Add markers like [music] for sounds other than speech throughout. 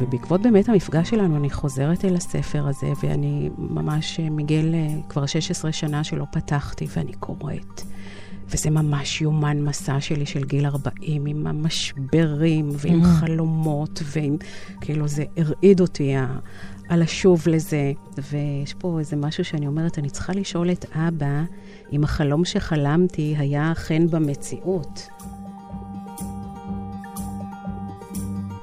ובעקבות באמת המפגש שלנו, אני חוזרת אל הספר הזה, ואני ממש מגיל אה, כבר 16 שנה שלא פתחתי, ואני קוראת. וזה ממש יומן מסע שלי של גיל 40, עם המשברים ועם mm. חלומות, ועם, כאילו זה הרעיד אותי על השוב לזה. ויש פה איזה משהו שאני אומרת, אני צריכה לשאול את אבא אם החלום שחלמתי היה אכן במציאות.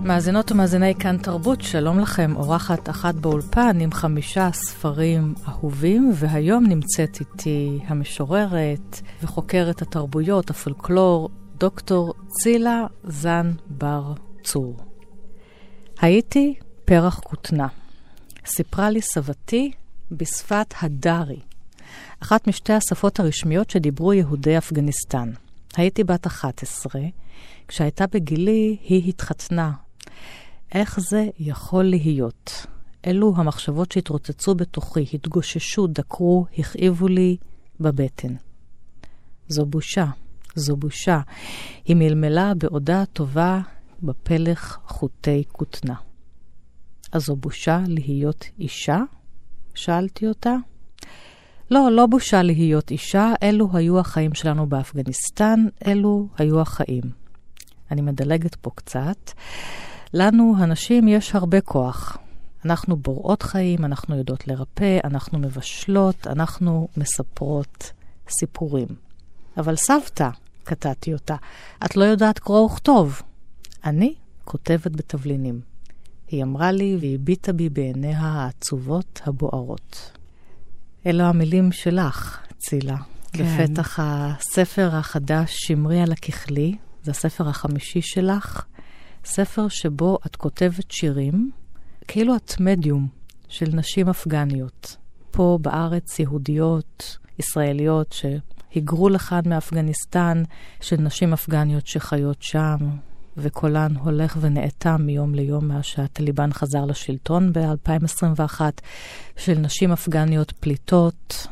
מאזינות ומאזיני כאן תרבות, שלום לכם, אורחת אחת באולפן עם חמישה ספרים אהובים, והיום נמצאת איתי המשוררת וחוקרת התרבויות, הפולקלור, דוקטור צילה זן בר צור. הייתי פרח כותנה. סיפרה לי סבתי בשפת הדארי, אחת משתי השפות הרשמיות שדיברו יהודי אפגניסטן. הייתי בת 11, כשהייתה בגילי היא התחתנה איך זה יכול להיות? אלו המחשבות שהתרוצצו בתוכי, התגוששו, דקרו, הכאיבו לי בבטן. זו בושה, זו בושה. היא מלמלה בעודה טובה בפלך חוטי כותנה. אז זו בושה להיות אישה? שאלתי אותה. לא, לא בושה להיות אישה, אלו היו החיים שלנו באפגניסטן, אלו היו החיים. אני מדלגת פה קצת. לנו, הנשים, יש הרבה כוח. אנחנו בוראות חיים, אנחנו יודעות לרפא, אנחנו מבשלות, אנחנו מספרות סיפורים. אבל סבתא, קטעתי אותה, את לא יודעת קרוא וכתוב. אני כותבת בתבלינים. היא אמרה לי והביטה בי בעיניה העצובות הבוערות. אלו המילים שלך, צילה. כן. בפתח הספר החדש, שמרי על הככלי, זה הספר החמישי שלך, ספר שבו את כותבת שירים, כאילו את מדיום של נשים אפגניות. פה בארץ יהודיות, ישראליות, שהיגרו לכאן מאפגניסטן, של נשים אפגניות שחיות שם, וקולן הולך ונאטם מיום ליום מאז שהטליבן חזר לשלטון ב-2021, של נשים אפגניות פליטות,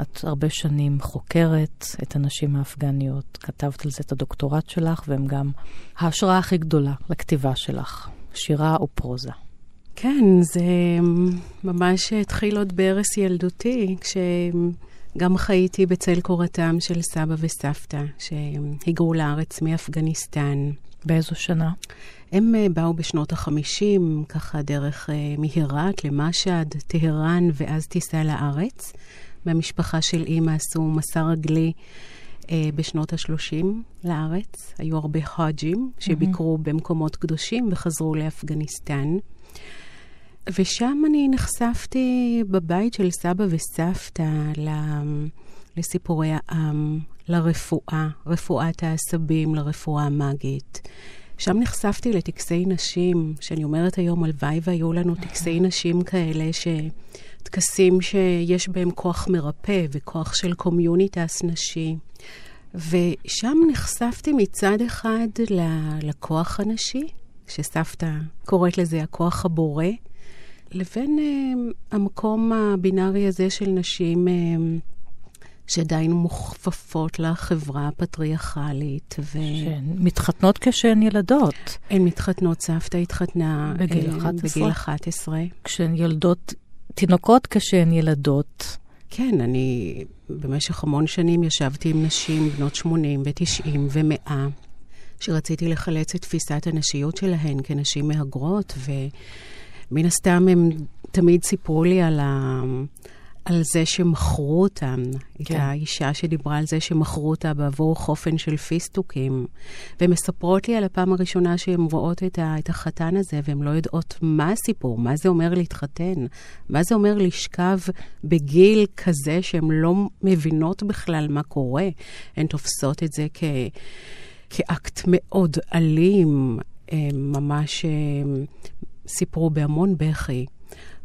את הרבה שנים חוקרת את הנשים האפגניות, כתבת על זה את הדוקטורט שלך, והם גם ההשראה הכי גדולה לכתיבה שלך, שירה ופרוזה. כן, זה ממש התחיל עוד בערש ילדותי, כשגם חייתי בצל קורתם של סבא וסבתא, שהיגרו לארץ מאפגניסטן. באיזו שנה? הם אה, באו בשנות ה-50, ככה דרך אה, מהירת למשהד, טהרן, ואז טיסה לארץ. מהמשפחה של אימא עשו מסע רגלי אה, בשנות ה-30 לארץ. היו הרבה חאג'ים שביקרו ממ-הממ. במקומות קדושים וחזרו לאפגניסטן. ושם אני נחשפתי בבית של סבא וסבתא לסיפורי העם, לרפואה, רפואת העשבים, לרפואה המאגית. שם נחשפתי לטקסי נשים, שאני אומרת היום, הלוואי והיו לנו טקסי נשים כאלה ש... טקסים שיש בהם כוח מרפא וכוח של community נשי. ושם נחשפתי מצד אחד לכוח הנשי, שסבתא קוראת לזה הכוח הבורא, לבין uh, המקום הבינארי הזה של נשים uh, שעדיין מוכפפות לחברה הפטריארכלית. ו... שהן מתחתנות כשהן ילדות. הן מתחתנות, סבתא התחתנה בגיל 11. בגיל 11. כשהן יולדות תינוקות כשהן ילדות. כן, אני במשך המון שנים ישבתי עם נשים בנות 80 ו-90 ו-100, שרציתי לחלץ את תפיסת הנשיות שלהן כנשים מהגרות, ומן הסתם הם תמיד סיפרו לי על ה... על זה שמכרו אותם, כן. את האישה שדיברה על זה שמכרו אותה בעבור חופן של פיסטוקים. והן מספרות לי על הפעם הראשונה שהן רואות את, ה, את החתן הזה, והן לא יודעות מה הסיפור, מה זה אומר להתחתן, מה זה אומר לשכב בגיל כזה שהן לא מבינות בכלל מה קורה. הן תופסות את זה כ, כאקט מאוד אלים, ממש סיפרו בהמון בכי.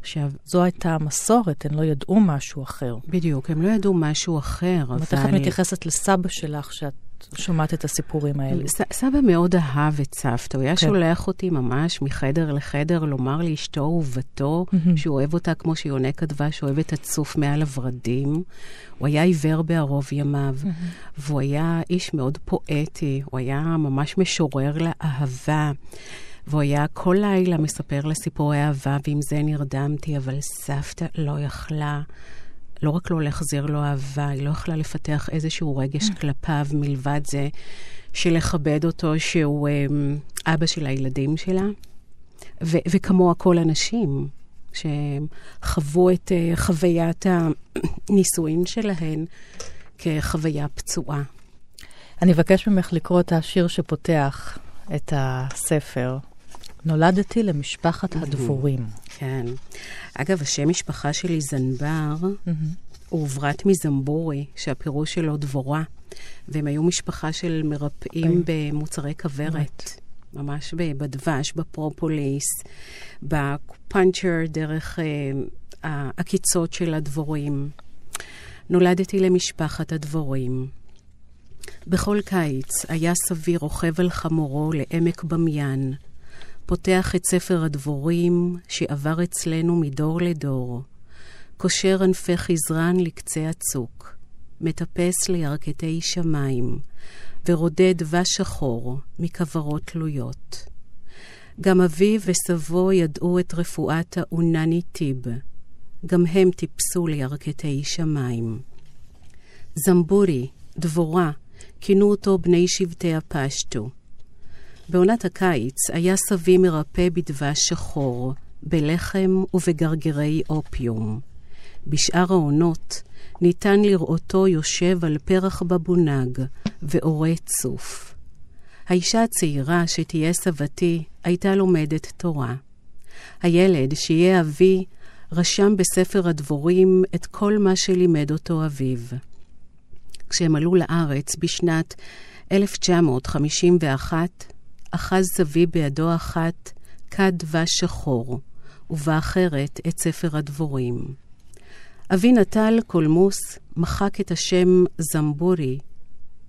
שזו הייתה המסורת, הן לא ידעו משהו אחר. בדיוק, הם לא ידעו משהו אחר, אבל... איך את מתייחסת לסבא שלך, שאת שומעת את הסיפורים האלה? ס, סבא מאוד אהב את סבתא, הוא היה כן. שולח אותי ממש מחדר לחדר לומר לאשתו ובתו mm-hmm. שהוא אוהב אותה כמו שיונק הדבש אוהב את הצוף מעל הורדים. הוא היה עיוור בערוב ימיו, mm-hmm. והוא היה איש מאוד פואטי, הוא היה ממש משורר לאהבה. והוא היה כל לילה מספר לסיפורי אהבה, ועם זה נרדמתי, אבל סבתא לא יכלה, לא רק לא להחזיר לו אהבה, היא לא יכלה לפתח איזשהו רגש mm. כלפיו מלבד זה של לכבד אותו שהוא um, אבא של הילדים שלה, ו- וכמוה כל הנשים. שחוו את uh, חוויית הנישואין שלהן כחוויה פצועה. אני אבקש ממך לקרוא את השיר שפותח את הספר. נולדתי למשפחת הדבורים. כן. אגב, השם משפחה שלי זנבר, הוא עוברת מזמבורי, שהפירוש שלו דבורה, והם היו משפחה של מרפאים במוצרי כוורת. ממש בדבש, בפרופוליס, בפאנצ'ר דרך אה, העקיצות של הדבורים. נולדתי למשפחת הדבורים. בכל קיץ היה סבי רוכב על חמורו לעמק במיין, פותח את ספר הדבורים שעבר אצלנו מדור לדור, קושר ענפי חזרן לקצה הצוק, מטפס לירכתי שמיים, ורודד דבש שחור מכוורות תלויות. גם אביו וסבו ידעו את רפואת האונני טיב, גם הם טיפסו לירכתי שמיים. זמבורי, דבורה, כינו אותו בני שבטי הפשטו. בעונת הקיץ היה סבי מרפא בדבש שחור, בלחם ובגרגרי אופיום. בשאר העונות ניתן לראותו יושב על פרח בבונג ואורי צוף. האישה הצעירה שתהיה סבתי הייתה לומדת תורה. הילד שיהיה אבי רשם בספר הדבורים את כל מה שלימד אותו אביו. כשהם עלו לארץ בשנת 1951, אחז סבי בידו אחת כד דבש שחור, ובאחרת את ספר הדבורים. אבי נטל קולמוס מחק את השם זמבורי,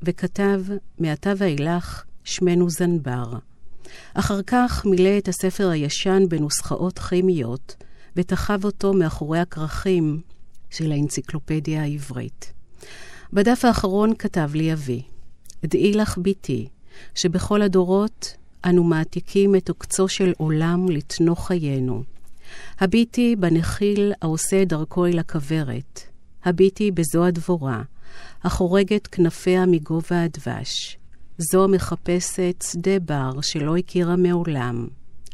וכתב, מעתה ואילך, שמנו זנבר. אחר כך מילא את הספר הישן בנוסחאות כימיות, ותחב אותו מאחורי הכרכים של האנציקלופדיה העברית. בדף האחרון כתב לי אבי, דעי לך בתי, שבכל הדורות אנו מעתיקים את עוקצו של עולם לתנוך חיינו. הביטי בנחיל העושה דרכו אל הכוורת. הביטי בזו הדבורה, החורגת כנפיה מגובה הדבש. זו מחפשת שדה בר שלא הכירה מעולם.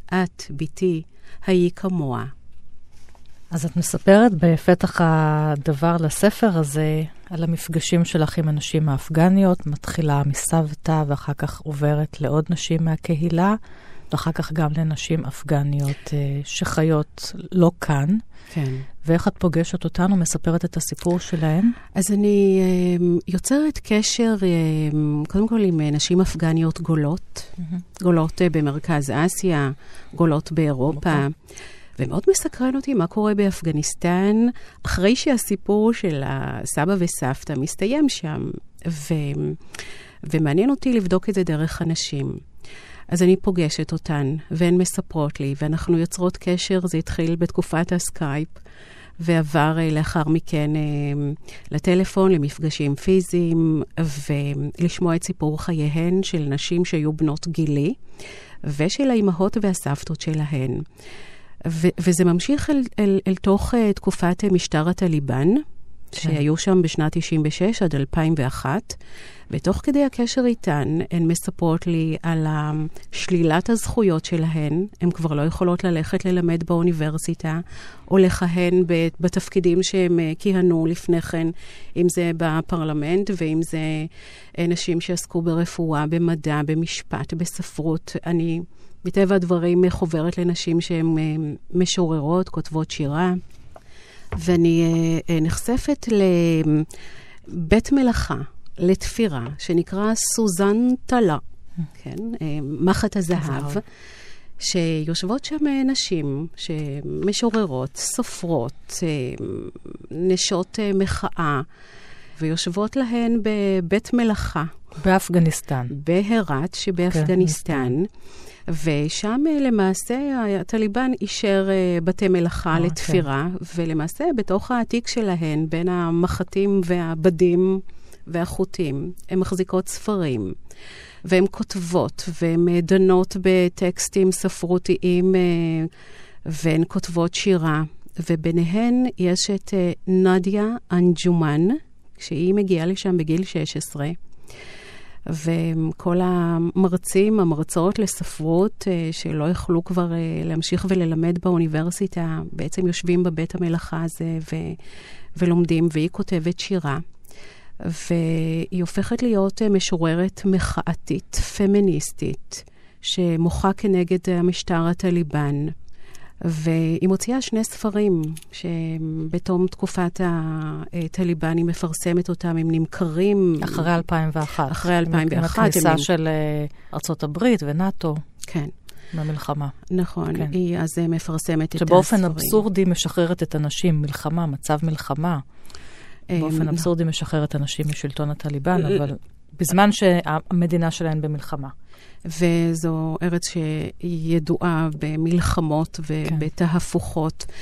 את, ביתי, היי כמוה. אז את מספרת בפתח הדבר לספר הזה על המפגשים שלך עם הנשים האפגניות, מתחילה מסבתא ואחר כך עוברת לעוד נשים מהקהילה, ואחר כך גם לנשים אפגניות אה, שחיות לא כאן. כן. ואיך את פוגשת אותנו, מספרת את הסיפור שלהן? אז אני אה, יוצרת קשר, אה, קודם כל עם נשים אפגניות גולות, mm-hmm. גולות במרכז אסיה, גולות באירופה. Okay. ומאוד מסקרן אותי מה קורה באפגניסטן אחרי שהסיפור של הסבא וסבתא מסתיים שם. ו... ומעניין אותי לבדוק את זה דרך אנשים. אז אני פוגשת אותן, והן מספרות לי, ואנחנו יוצרות קשר, זה התחיל בתקופת הסקייפ, ועבר אה, לאחר מכן אה, לטלפון, למפגשים פיזיים, ולשמוע את סיפור חייהן של נשים שהיו בנות גילי, ושל האימהות והסבתות שלהן. ו- וזה ממשיך אל, אל, אל תוך אה, תקופת אה, משטר הטליבן, כן. שהיו שם בשנת 96 עד 2001, ותוך כדי הקשר איתן, הן מספרות לי על שלילת הזכויות שלהן. הן כבר לא יכולות ללכת ללמד באוניברסיטה, או לכהן בתפקידים שהן uh, כיהנו לפני כן, אם זה בפרלמנט, ואם זה נשים שעסקו ברפואה, במדע, במשפט, בספרות. אני... מטבע הדברים חוברת לנשים שהן אה, משוררות, כותבות שירה, ואני אה, אה, נחשפת לבית מלאכה, לתפירה, שנקרא סוזן טלה, כן, מחט הזהב. שיושבות שם נשים, משוררות, סופרות, נשות מחאה, ויושבות להן בבית מלאכה. באפגניסטן. בהרת שבאפגניסטן. כן, ושם למעשה הטליבן אישר בתי מלאכה אה, לתפירה, כן. ולמעשה בתוך העתיק שלהן, בין המחטים והבדים והחוטים, הן מחזיקות ספרים. והן כותבות, והן דנות בטקסטים ספרותיים, אה, והן כותבות שירה. וביניהן יש את אה, נדיה אנג'ומן, כשהיא מגיעה לשם בגיל 16. וכל המרצים, המרצות לספרות, אה, שלא יכלו כבר להמשיך וללמד באוניברסיטה, בעצם יושבים בבית המלאכה הזה ו- ולומדים, והיא כותבת שירה. והיא הופכת להיות אה, משוררת מחאתית, פמיניסטית, שמוחה כנגד המשטר הטליבן. והיא מוציאה שני ספרים שבתום תקופת הטליבן היא מפרסמת אותם, הם נמכרים... אחרי 2001. אחרי 2001. עם הכניסה. של אה, ארצות הברית ונאט"ו. כן. במלחמה. נכון, כן. היא אז אה, מפרסמת את הספרים. שבאופן אבסורדי משחררת את הנשים, מלחמה, מצב מלחמה. באופן אמ, אבסורדי משחררת אנשים משלטון הטליבן, אבל בזמן שהמדינה שלהן במלחמה. וזו ארץ שידועה במלחמות ובתהפוכות. כן.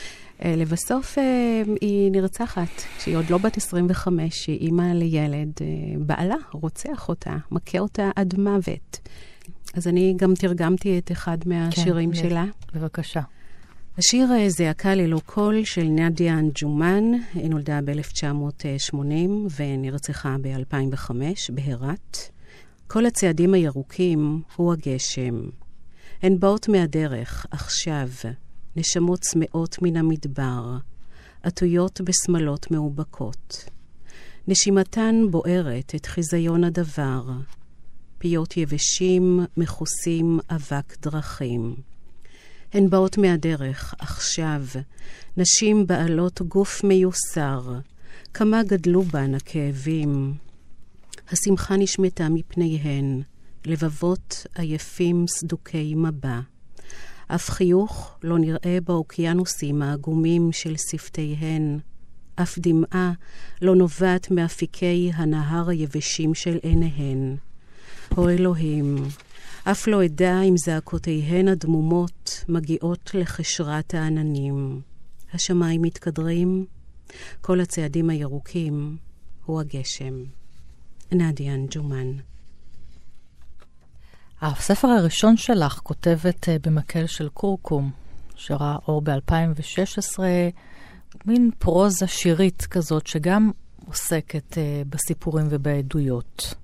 לבסוף אה, היא נרצחת, כשהיא עוד לא בת 25, היא אימא לילד, אה, בעלה רוצח אותה, מכה אותה עד מוות. אז אני גם תרגמתי את אחד מהשירים כן, שלה. בבקשה. השיר זעקה ללא קול של נדיה אנג'ומן, היא נולדה ב-1980 ונרצחה ב-2005 בהרת. כל הצעדים הירוקים הוא הגשם. הן באות מהדרך, עכשיו, נשמות צמאות מן המדבר, עטויות בשמלות מאובקות. נשימתן בוערת את חיזיון הדבר, פיות יבשים, מכוסים אבק דרכים. הן באות מהדרך, עכשיו, נשים בעלות גוף מיוסר, כמה גדלו בן הכאבים. השמחה נשמטה מפניהן, לבבות עייפים סדוקי מבע. אף חיוך לא נראה באוקיינוסים העגומים של שפתיהן. אף דמעה לא נובעת מאפיקי הנהר היבשים של עיניהן. או אלוהים, אף לא אדע אם זעקותיהן הדמומות מגיעות לחשרת העננים. השמיים מתקדרים, כל הצעדים הירוקים הוא הגשם. נדיה אנג'ומן. הספר הראשון שלך כותבת אה, במקל של קורקום, שראה אור ב-2016, מין פרוזה שירית כזאת, שגם עוסקת אה, בסיפורים ובעדויות.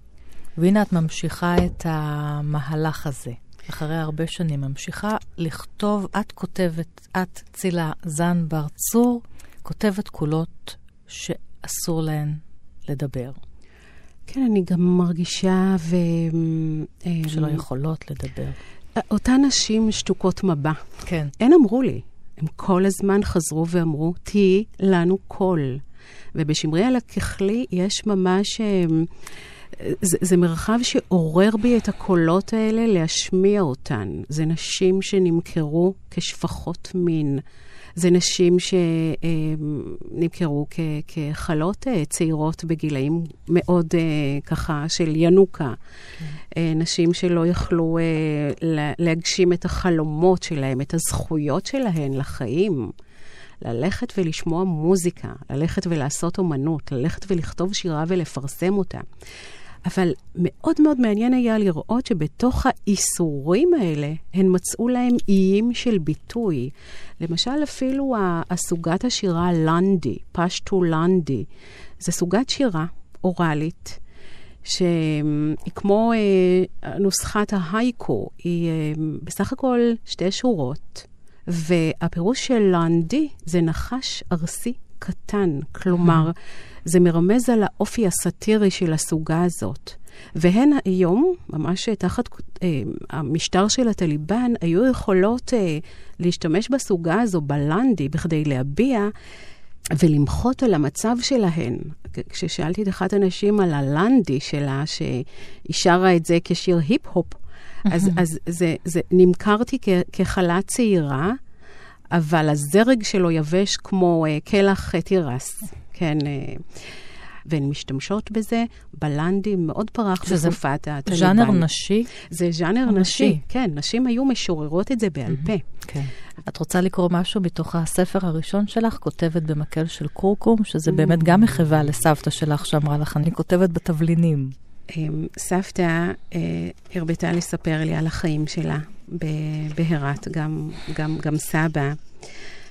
והנה את ממשיכה את המהלך הזה. אחרי הרבה שנים, ממשיכה לכתוב, את כותבת, את, צילה זן בר צור, כותבת קולות שאסור להן לדבר. כן, אני גם מרגישה ו... אה, שלא יכולות לדבר. אותן נשים שתוקות מבע. כן. הן אמרו לי, הם כל הזמן חזרו ואמרו, תהיי לנו קול. ובשמרי על הככלי יש ממש... אה, זה, זה מרחב שעורר בי את הקולות האלה להשמיע אותן. זה נשים שנמכרו כשפחות מין. זה נשים שנמכרו ככלות אה, צעירות בגילאים מאוד אה, ככה של ינוקה. כן. נשים שלא יכלו להגשים את החלומות שלהם, את הזכויות שלהן לחיים. ללכת ולשמוע מוזיקה, ללכת ולעשות אומנות, ללכת ולכתוב שירה ולפרסם אותה. אבל מאוד מאוד מעניין היה לראות שבתוך האיסורים האלה, הן מצאו להם איים של ביטוי. למשל, אפילו הסוגת השירה לנדי, פשטו לנדי, זה סוגת שירה אוראלית. שהיא כמו אה, נוסחת ההייקו, היא אה, בסך הכל שתי שורות, והפירוש של לנדי זה נחש ארסי קטן, כלומר, זה מרמז על האופי הסאטירי של הסוגה הזאת. והן היום, ממש תחת אה, המשטר של הטליבן, היו יכולות אה, להשתמש בסוגה הזו, בלנדי, בכדי להביע ולמחות על המצב שלהן. כששאלתי את אחת הנשים על הלנדי שלה, שהיא שרה את זה כשיר היפ-הופ, אז, אז זה, זה, נמכרתי כ, כחלה צעירה, אבל הזרג שלו יבש כמו uh, קלח תירס. כן. Uh, והן משתמשות בזה בלנדים, מאוד פרח בתקופת הטליבן. ז'אנר נשי? זה ז'אנר נשי, נשי, כן. נשים היו משוררות את זה בעל פה. כן. את רוצה לקרוא משהו מתוך הספר הראשון שלך, כותבת במקל של קורקום, שזה באמת גם מחווה לסבתא שלך שאמרה לך, אני כותבת בתבלינים. אמ, סבתא אה, הרבתה לספר לי על החיים שלה בהרת, גם, גם, גם סבא.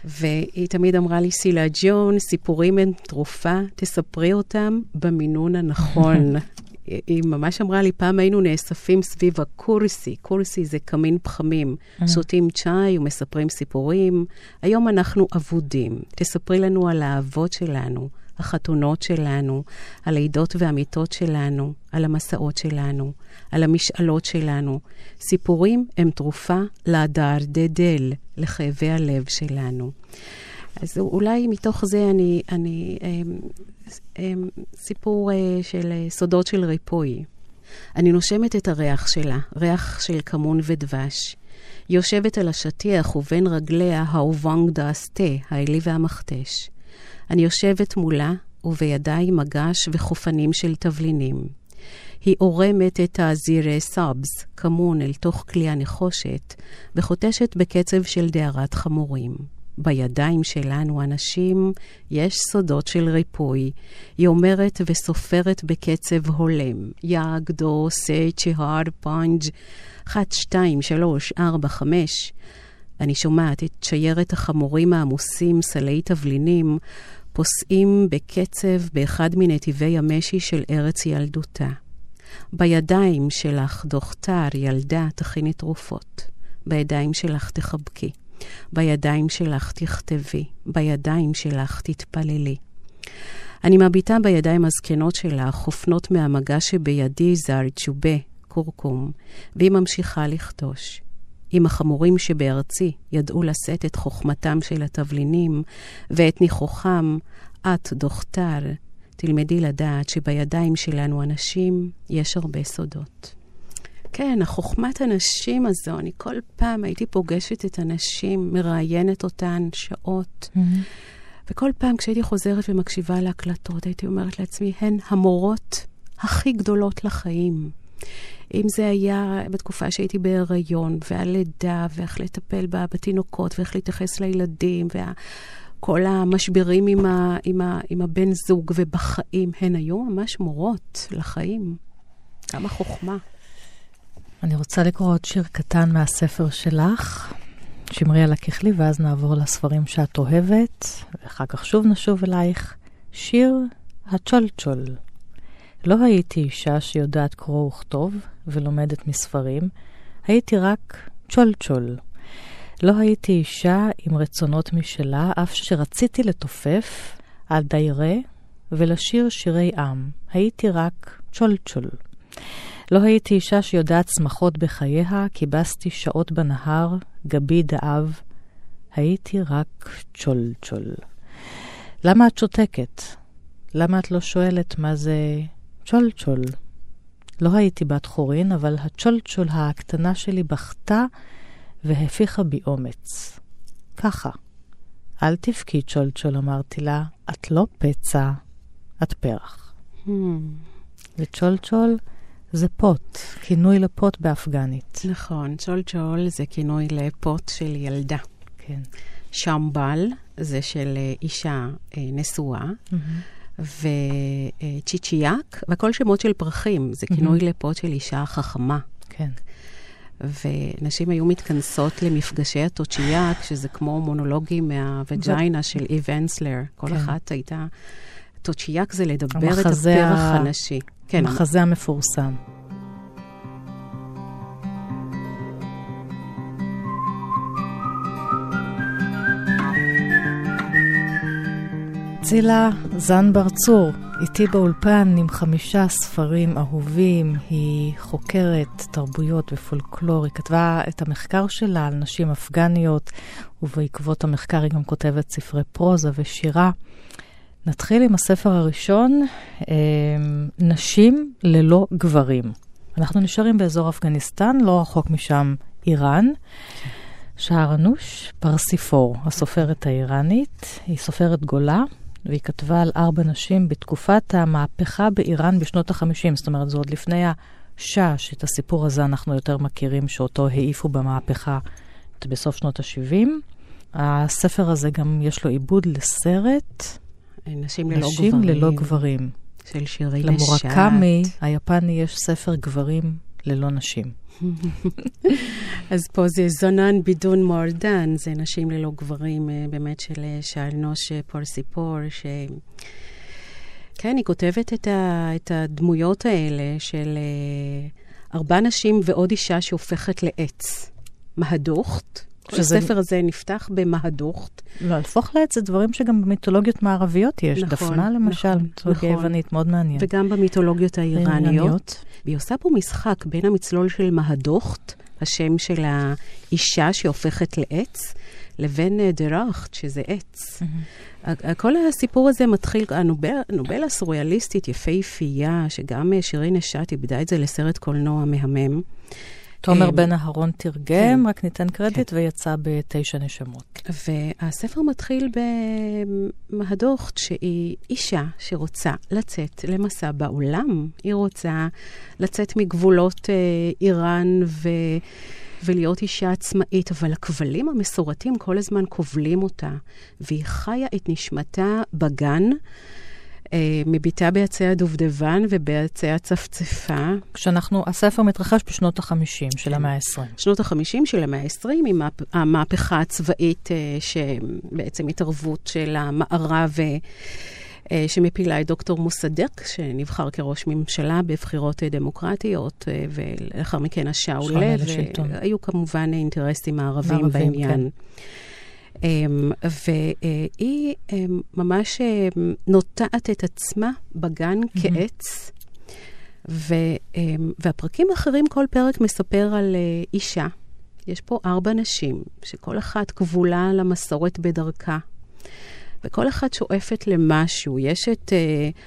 והיא תמיד אמרה לי, סילה ג'ון, סיפורים הם תרופה, תספרי אותם במינון הנכון. [laughs] היא ממש אמרה לי, פעם היינו נאספים סביב הקורסי, קורסי זה קמין פחמים. שותים צ'אי ומספרים סיפורים. היום אנחנו אבודים. תספרי לנו על האהבות שלנו, החתונות שלנו, הלידות והמיטות שלנו, על המסעות שלנו, על המשאלות שלנו. סיפורים הם תרופה לדרדדל, לכאבי הלב שלנו. אז אולי מתוך זה אני, אני אמ, אמ, סיפור אה, של אה, סודות של ריפוי. אני נושמת את הריח שלה, ריח של כמון ודבש. יושבת על השטיח ובין רגליה ה اونگ دسته, העלי והמכתש. אני יושבת מולה, ובידיי מגש וחופנים של תבלינים. היא עורמת את ה زیره سبز, כמון, אל תוך כלי הנחושת, וכותשת בקצב של דהרת חמורים. בידיים שלנו, הנשים, יש סודות של ריפוי. היא אומרת וסופרת בקצב הולם. יאג, דו, סי, צ'הר, פאנג', אחת, שתיים, שלוש, ארבע, חמש. אני שומעת את שיירת החמורים העמוסים, סלי תבלינים, פוסעים בקצב באחד מנתיבי המשי של ארץ ילדותה. בידיים שלך, דוכתר, ילדה, תכיני תרופות. בידיים שלך תחבקי. בידיים שלך תכתבי. בידיים שלך תתפללי. אני מביטה בידיים הזקנות שלך, חופנות מהמגע שבידי זר צ'ובה, קורקום, והיא ממשיכה לכתוש. אם החמורים שבארצי ידעו לשאת את חוכמתם של התבלינים ואת ניחוחם, את, דוכתר, תלמדי לדעת שבידיים שלנו הנשים יש הרבה סודות. כן, החוכמת הנשים הזו, אני כל פעם הייתי פוגשת את הנשים, מראיינת אותן שעות. Mm-hmm. וכל פעם כשהייתי חוזרת ומקשיבה להקלטות, הייתי אומרת לעצמי, הן המורות הכי גדולות לחיים. אם זה היה בתקופה שהייתי בהיריון, והלידה, ואיך לטפל בה בתינוקות, ואיך להתייחס לילדים, וכל המשברים עם, ה, עם, ה, עם הבן זוג ובחיים, הן היו ממש מורות לחיים. כמה חוכמה. אני רוצה לקרוא עוד שיר קטן מהספר שלך, שמרי על הככלי, ואז נעבור לספרים שאת אוהבת, ואחר כך שוב נשוב אלייך. שיר הצ'ולצ'ול. לא הייתי אישה שיודעת קרוא וכתוב ולומדת מספרים, הייתי רק צ'ולצ'ול. לא הייתי אישה עם רצונות משלה, אף שרציתי לתופף על דיירה ולשיר שירי עם. הייתי רק צ'ולצ'ול. לא הייתי אישה שיודעת שמחות בחייה, כיבסתי שעות בנהר, גבי דאב. הייתי רק צ'ולצ'ול. למה את שותקת? למה את לא שואלת מה זה צ'ולצ'ול. לא הייתי בת חורין, אבל הצ'ולצ'ול הקטנה שלי בכתה והפיחה בי אומץ. ככה. אל תבכי צ'ולצ'ול, אמרתי לה, את לא פצע, את פרח. Hmm. וצ'ולצ'ול זה פוט, כינוי לפוט באפגנית. נכון, צ'ולצ'ול זה כינוי לפוט של ילדה. כן. שמבל זה של אה, אישה אה, נשואה. Mm-hmm. וצ'יצ'יאק, והכל שמות של פרחים. זה כינוי mm-hmm. לפות של אישה חכמה. כן. ונשים היו מתכנסות למפגשי הטוצ'יאק, שזה כמו מונולוגים מהווג'יינה של איב אנסלר. כל כן. אחת הייתה... טוצ'יאק זה לדבר את הפרח הנשי. כן. המחזה המפורסם. צילה זנבר צור, איתי באולפן עם חמישה ספרים אהובים. היא חוקרת תרבויות ופולקלור. היא כתבה את המחקר שלה על נשים אפגניות, ובעקבות המחקר היא גם כותבת ספרי פרוזה ושירה. נתחיל עם הספר הראשון, אמ, נשים ללא גברים. אנחנו נשארים באזור אפגניסטן, לא רחוק משם איראן. שהרנוש פרסיפור, הסופרת האיראנית, היא סופרת גולה, והיא כתבה על ארבע נשים בתקופת המהפכה באיראן בשנות ה-50, זאת אומרת, זה עוד לפני השש, את הסיפור הזה אנחנו יותר מכירים, שאותו העיפו במהפכה בסוף שנות ה-70. הספר הזה גם יש לו עיבוד לסרט. נשים ללא נשים גברים. ללא גברים. של שירי נשת. למורקמי היפני יש ספר גברים ללא נשים. [laughs] אז פה זה זונן בידון מורדן, זה נשים ללא גברים, אה, באמת של אה, שאלנוש פורסיפור, ש... כן, היא כותבת את, ה, את הדמויות האלה של אה, ארבע נשים ועוד אישה שהופכת לעץ. מהדוכט. שזה... הספר הזה נפתח במהדוכט. לא, להפוך לעץ זה דברים שגם במיתולוגיות מערביות יש. נכון, דפנה למשל, נכון, מיתולוגיה נכון. יוונית, מאוד מעניין. וגם במיתולוגיות האיראניות. והיא עושה פה משחק בין המצלול של מהדוכט, השם של האישה שהופכת לעץ, לבין אה, דראכט, שזה עץ. כל הסיפור הזה מתחיל, הנובל, הנובלה הסוריאליסטית יפהפייה, שגם אה, שירי נשת איבדה את זה לסרט קולנוע מהמם. תומר אה, בן אהרון תרגם, כן. רק ניתן קרדיט, ויצא בתשע נשמות. והספר מתחיל במהדוכט, שהיא אישה שרוצה לצאת למסע בעולם. היא רוצה לצאת מגבולות אה, איראן ו... ולהיות אישה עצמאית, אבל הכבלים המסורתיים כל הזמן כובלים אותה, והיא חיה את נשמתה בגן. אה, מביטה בעצי הדובדבן ובעצי הצפצפה. כשאנחנו, הספר מתרחש בשנות ה-50 של המאה ה-20. שנות ה-50 של המאה ה-20, עם מהפ- המהפכה הצבאית, אה, שבעצם התערבות של המערב, אה, שמפילה את דוקטור מוסדק, שנבחר כראש ממשלה בבחירות דמוקרטיות, ולאחר מכן לשלטון. והיו כמובן אינטרסים מערבים בעניין. Um, והיא um, ממש um, נוטעת את עצמה בגן כעץ, ו, והפרקים האחרים, כל פרק מספר על uh, אישה. יש פה ארבע נשים, שכל אחת כבולה למסורת בדרכה, וכל אחת שואפת למשהו. יש את uh,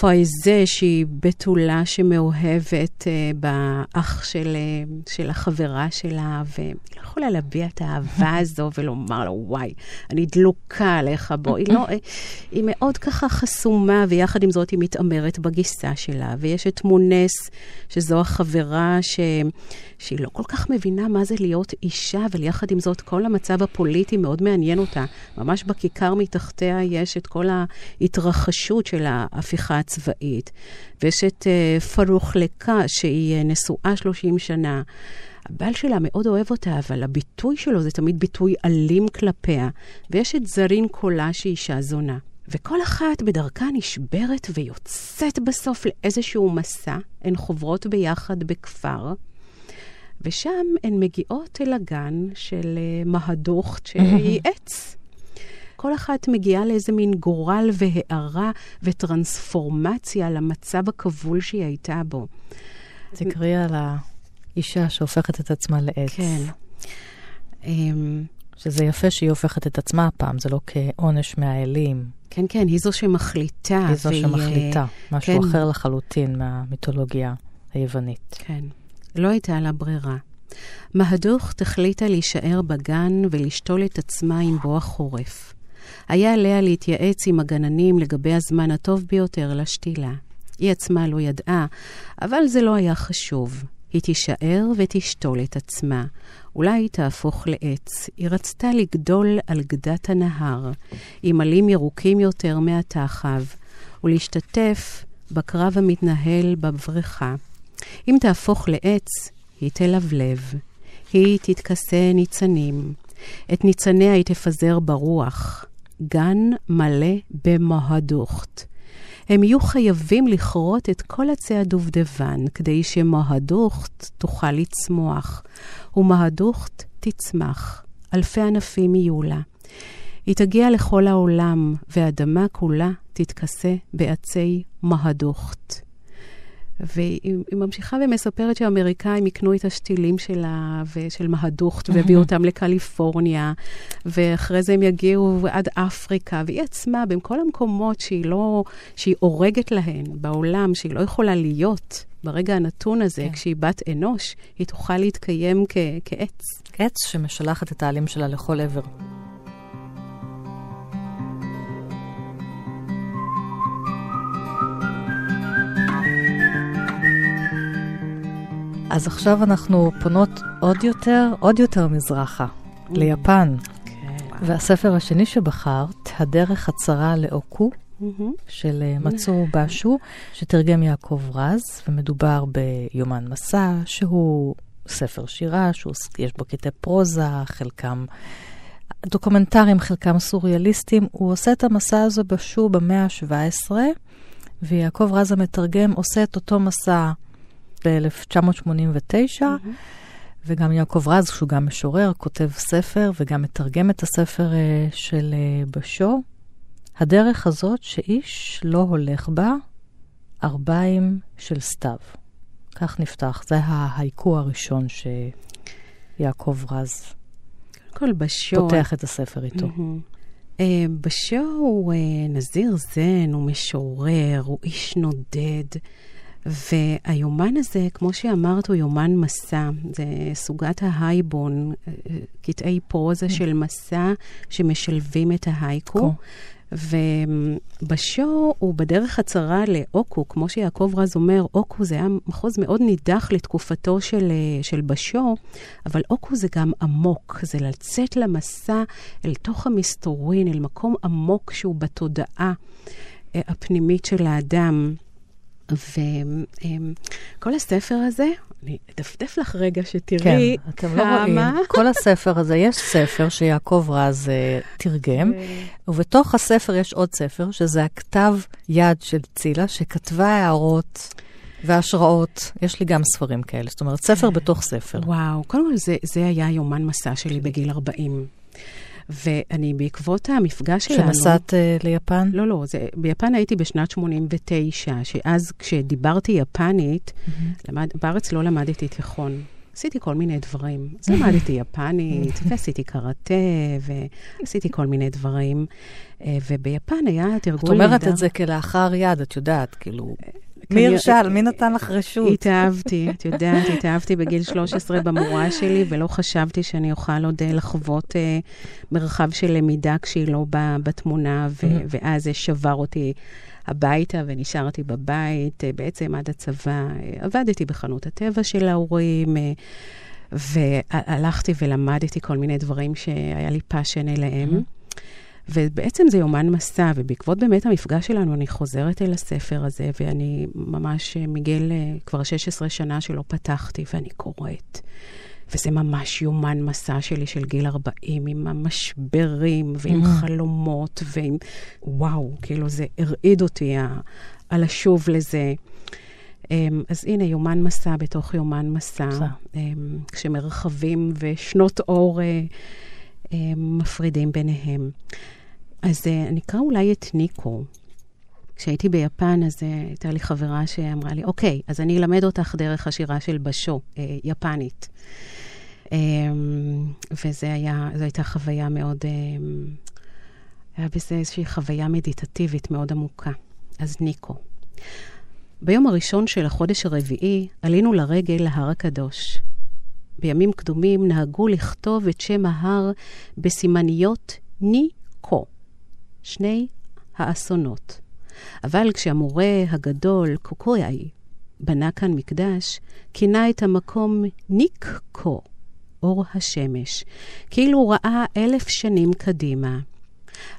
פויזה, שהיא בתולה שמאוהבת uh, באח של, uh, של החברה שלה, והיא לא יכולה להביע את האהבה [laughs] הזו ולומר לו, וואי, אני דלוקה עליך, בוא. היא, לא, היא מאוד ככה חסומה, ויחד עם זאת היא מתעמרת בגיסה שלה. ויש את מונס, שזו החברה ש... שהיא לא כל כך מבינה מה זה להיות אישה, אבל יחד עם זאת כל המצב הפוליטי מאוד מעניין אותה. ממש בכיכר מתחתיה יש את כל ההתרחשות של ההפיכה הצבאית. ויש את uh, פרוך לקה, שהיא uh, נשואה 30 שנה. הבעל שלה מאוד אוהב אותה, אבל הביטוי שלו זה תמיד ביטוי אלים כלפיה. ויש את זרין קולה, שהיא אישה זונה. וכל אחת בדרכה נשברת ויוצאת בסוף לאיזשהו מסע. הן חוברות ביחד בכפר. ושם הן מגיעות אל הגן של uh, מהדוכט, שהיא עץ. כל אחת מגיעה לאיזה מין גורל והארה וטרנספורמציה למצב הכבול שהיא הייתה בו. תקראי על האישה שהופכת את עצמה לעץ. כן. אמ, שזה יפה שהיא הופכת את עצמה הפעם, זה לא כעונש מהאלים. כן, כן, היא זו שמחליטה. היא זו והיא, שמחליטה, משהו כן. אחר לחלוטין מהמיתולוגיה היוונית. כן. לא הייתה לה ברירה. מהדוכט החליטה להישאר בגן ולשתול את עצמה עם בוא החורף. היה עליה להתייעץ עם הגננים לגבי הזמן הטוב ביותר לשתילה. היא עצמה לא ידעה, אבל זה לא היה חשוב. היא תישאר ותשתול את עצמה. אולי היא תהפוך לעץ. היא רצתה לגדול על גדת הנהר, עם עלים ירוקים יותר מהתחב, ולהשתתף בקרב המתנהל בבריכה. אם תהפוך לעץ, היא תלבלב. היא תתכסה ניצנים. את ניצניה היא תפזר ברוח. גן מלא במוהדוכט. הם יהיו חייבים לכרות את כל עצי הדובדבן כדי שמוהדוכט תוכל לצמוח, ומוהדוכט תצמח. אלפי ענפים יהיו לה. היא תגיע לכל העולם, והאדמה כולה תתכסה בעצי מהדוכט. והיא היא ממשיכה ומספרת שהאמריקאים יקנו את השתילים שלה ושל מהדוכט והביאו אותם לקליפורניה, ואחרי זה הם יגיעו עד אפריקה, והיא עצמה, בכל המקומות שהיא לא, שהיא הורגת להן בעולם, שהיא לא יכולה להיות ברגע הנתון הזה, כן. כשהיא בת אנוש, היא תוכל להתקיים כ- כעץ. עץ שמשלחת את העלים שלה לכל עבר. אז עכשיו אנחנו פונות עוד יותר, עוד יותר מזרחה, ליפן. והספר השני שבחרת, הדרך הצרה לאוקו. של אה, מצו בשו, שתרגם יעקב רז, ומדובר ביומן מסע, שהוא ספר שירה, שיש בו קטעי פרוזה, חלקם דוקומנטריים, חלקם סוריאליסטיים. הוא עושה את המסע הזה בשו במאה ה-17, ויעקב רז המתרגם עושה את אותו מסע ב-1989. וגם יעקב רז, שהוא גם משורר, כותב ספר וגם מתרגם את הספר אה, של אה, בשו. הדרך הזאת שאיש לא הולך בה, ארבעים של סתיו. כך נפתח, זה ההייקו הראשון שיעקב רז קודם כל בשו... פותח את הספר איתו. מהמם. אה, בשו הוא אה, נזיר זן, הוא משורר, הוא איש נודד. והיומן הזה, כמו שאמרת, הוא יומן מסע. זה סוגת ההייבון, אה, אה, קטעי פרוזה של מסע שמשלבים את ההייקו. כה. ובשו הוא בדרך הצרה לאוקו, כמו שיעקב רז אומר, אוקו זה היה מחוז מאוד נידח לתקופתו של, אה, של בשו, אבל אוקו זה גם עמוק, זה לצאת למסע אל תוך המסתורין, אל מקום עמוק שהוא בתודעה הפנימית של האדם. וכל הספר הזה, אני אדפדף לך רגע שתראי כן, אתם כמה... לא רואים. כל הספר הזה, יש ספר שיעקב רז uh, תרגם, ובתוך הספר יש עוד ספר, שזה הכתב יד של צילה, שכתבה הערות והשראות. יש לי גם ספרים כאלה, זאת אומרת, ספר בתוך ספר. וואו, קודם כל זה, זה היה יומן מסע שלי בגיל 40. ואני בעקבות המפגש שלנו... שנסעת uh, ליפן? לא, לא, זה, ביפן הייתי בשנת 89, שאז כשדיברתי יפנית, Mm-hmm. למד, בארץ לא למדתי תיכון. עשיתי כל מיני דברים. אז למדתי יפנית, [laughs] ועשיתי קראטה, ועשיתי כל מיני דברים. אה, וביפן היה תרגול את אומרת. את זה כלאחר יד, את יודעת, כאילו... מי הרשל? מי נתן לך רשות? התאהבתי, את יודעת, התאהבתי בגיל 13 במורה שלי, ולא חשבתי שאני אוכל עוד אה, לחוות אה, מרחב של למידה כשהיא לא ב- בתמונה, ו-. ואז זה שבר אותי הביתה ונשארתי בבית, אה, בעצם עד הצבא. אה, עבדתי בחנות הטבע של ההורים, אה, והלכתי ולמדתי כל מיני דברים שהיה לי passion אליהם. ובעצם זה יומן מסע, ובעקבות באמת המפגש שלנו, אני חוזרת אל הספר הזה, ואני ממש אה, מגיל אה, כבר 16 שנה שלא פתחתי, ואני קוראת. וזה ממש יומן מסע שלי של גיל 40, עם המשברים ועם Mhm. חלומות ועם... וואו, כאילו זה הרעיד אותי על השוב לזה. אמ, אז הנה, יומן מסע בתוך יומן מסע. אמ, כשמרחבים ושנות אור אה, מפרידים ביניהם. אז אה, אני אקרא אולי את ניקו. כשהייתי ביפן, אז אה, הייתה לי חברה שאמרה לי, אוקיי, אז אני אלמד אותך דרך השירה של בשו, אה, יפנית. אמ, וזו הייתה חוויה מאוד, היה בזה איזושהי חוויה מדיטטיבית מאוד עמוקה. אז ניקו. ביום הראשון של החודש הרביעי עלינו לרגל להר הקדוש. בימים קדומים נהגו לכתוב את שם ההר בסימניות ניקו, שני האסונות. אבל כשהמורה הגדול, קוקויאי, בנה כאן מקדש, כינה את המקום ניקקו, אור השמש, כאילו ראה אלף שנים קדימה.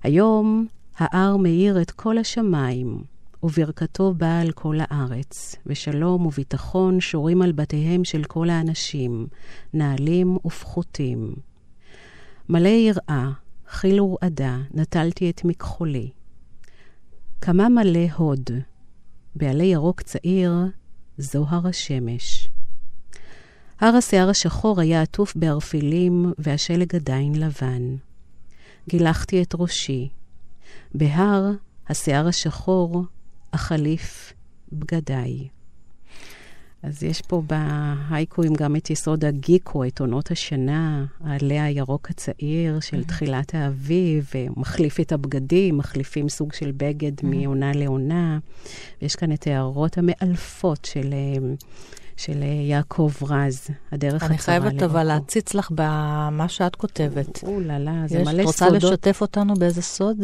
היום ההר מאיר את כל השמיים, וברכתו באה על כל הארץ, ושלום וביטחון שורים על בתיהם של כל האנשים, נעלים ופחותים. מלא יראה, חיל ורעדה, נטלתי את מכחולי. כמה מלא הוד, בעלי ירוק צעיר, זו הר השמש. הר השיער השחור היה עטוף בערפילים, והשלג עדיין לבן. גילחתי את ראשי. בהר השיער השחור, החליף בגדיי. אז יש פה בהייקואים גם את יסוד הגיקו, את עונות השנה, העלה הירוק הצעיר של mm-hmm. תחילת האביב, מחליף את הבגדים, מחליפים סוג של בגד mm-hmm. מעונה לעונה. ויש כאן את ההערות המאלפות של... של יעקב רז, הדרך הצרה לאורו. אני חייבת אבל להציץ לך במה שאת כותבת. או-לה-לה, זה מלא סודות. את רוצה לשתף אותנו באיזה סוד?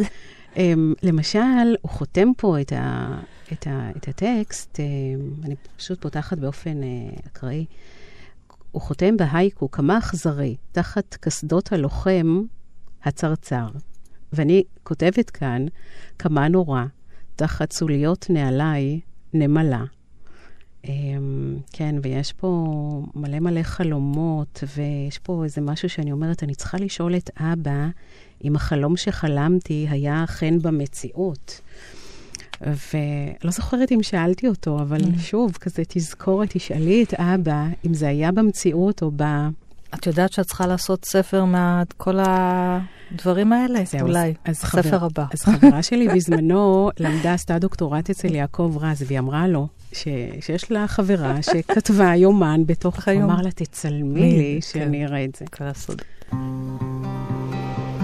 Um, למשל, הוא חותם פה את, ה, את, ה, את הטקסט, um, אני פשוט פותחת באופן uh, אקראי. הוא חותם בהייקו, כמה אכזרי, תחת קסדות הלוחם הצרצר. ואני כותבת כאן, כמה נורא, תחת צוליות נעליי נמלה. Um, כן, ויש פה מלא מלא חלומות, ויש פה איזה משהו שאני אומרת, אני צריכה לשאול את אבא אם החלום שחלמתי היה אכן במציאות. ולא זוכרת אם שאלתי אותו, אבל mm. שוב, כזה תזכורת, תשאלי את אבא אם זה היה במציאות או ב... את יודעת שאת צריכה לעשות ספר מכל הדברים האלה? זהו, אולי, אז הספר חבר, הבא. אז חברה שלי בזמנו [laughs] למדה, עשתה דוקטורט אצל יעקב רז, והיא אמרה לו ש, שיש לה חברה [laughs] שכתבה יומן בתוך היום. הוא אמר לה, תצלמי לי, כן. שאני אראה את זה.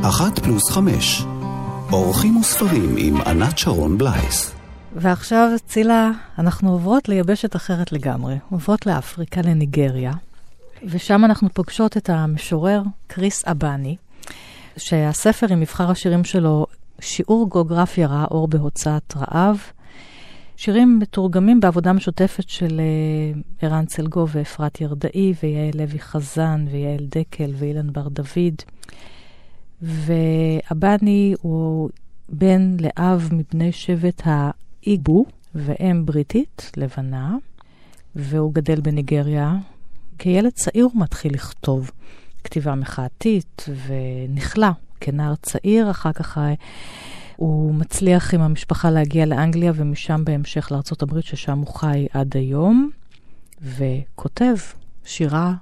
אחת פלוס חמש, אורחים וספרים עם ענת שרון בלייס. ועכשיו, צילה, אנחנו עוברות ליבשת אחרת לגמרי. עוברות לאפריקה, לניגריה, ושם אנחנו פוגשות את המשורר קריס אבני, שהספר עם מבחר השירים שלו, שיעור גיאוגרפיה ראה אור בהוצאת רעב. שירים מתורגמים בעבודה משותפת של uh, ערן צלגו ואפרת ירדאי, ויעל לוי חזן, ויעל דקל, ואילן בר דוד. ואבני הוא בן לאב מבני שבט האיבו, ואם בריטית, לבנה, והוא גדל בניגריה. כילד צעיר הוא מתחיל לכתוב כתיבה מחאתית, ונכלא כנער צעיר, אחר כך הוא מצליח עם המשפחה להגיע לאנגליה, ומשם בהמשך לארצות הברית, ששם הוא חי עד היום, וכותב שירה